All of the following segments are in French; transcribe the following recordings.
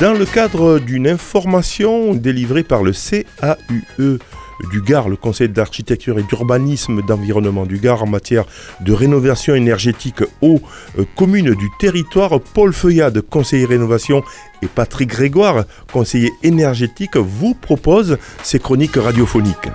Dans le cadre d'une information délivrée par le CAUE du Gard, le Conseil d'architecture et d'urbanisme d'environnement du Gard en matière de rénovation énergétique aux euh, communes du territoire, Paul Feuillade, conseiller rénovation, et Patrick Grégoire, conseiller énergétique, vous proposent ces chroniques radiophoniques.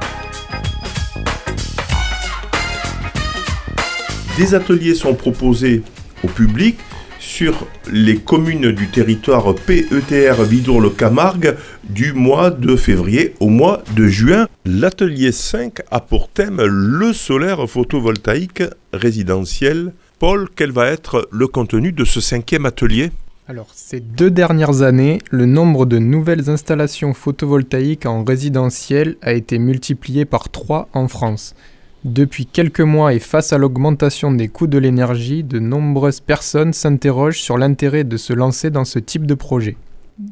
Des ateliers sont proposés au public sur les communes du territoire PETR Vidour-le-Camargue du mois de février au mois de juin. L'atelier 5 a pour thème le solaire photovoltaïque résidentiel. Paul, quel va être le contenu de ce cinquième atelier? Alors, ces deux dernières années, le nombre de nouvelles installations photovoltaïques en résidentiel a été multiplié par 3 en France. Depuis quelques mois et face à l'augmentation des coûts de l'énergie, de nombreuses personnes s'interrogent sur l'intérêt de se lancer dans ce type de projet.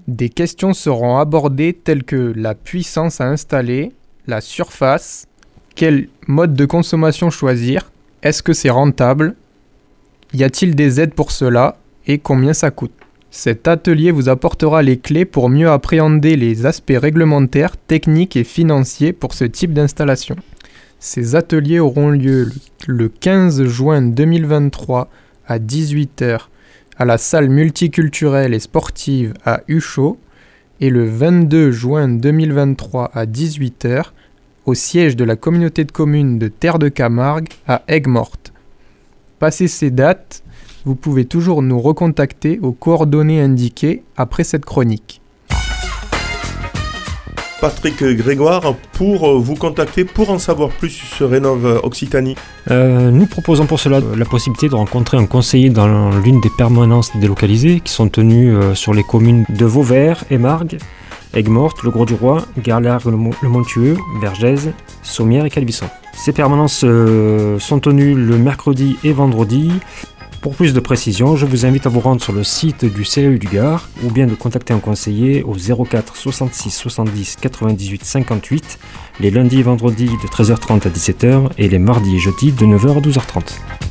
Des questions seront abordées telles que la puissance à installer, la surface, quel mode de consommation choisir, est-ce que c'est rentable, y a-t-il des aides pour cela et combien ça coûte. Cet atelier vous apportera les clés pour mieux appréhender les aspects réglementaires, techniques et financiers pour ce type d'installation. Ces ateliers auront lieu le 15 juin 2023 à 18h à la salle multiculturelle et sportive à Huchot et le 22 juin 2023 à 18h au siège de la communauté de communes de Terre de Camargue à Aigues-Mortes. Passé ces dates, vous pouvez toujours nous recontacter aux coordonnées indiquées après cette chronique. Patrick Grégoire pour euh, vous contacter pour en savoir plus sur Rénove Occitanie euh, Nous proposons pour cela la possibilité de rencontrer un conseiller dans l'une des permanences délocalisées qui sont tenues euh, sur les communes de Vauvert, Émargues, Aigues-Mortes, Le Gros-du-Roi, Garlargues, Le Montueux, Vergèze, Sommières et Calvisson. Ces permanences sont tenues le mercredi et vendredi pour plus de précisions, je vous invite à vous rendre sur le site du CEU du Gard ou bien de contacter un conseiller au 04 66 70 98 58 les lundis et vendredis de 13h30 à 17h et les mardis et jeudis de 9h à 12h30.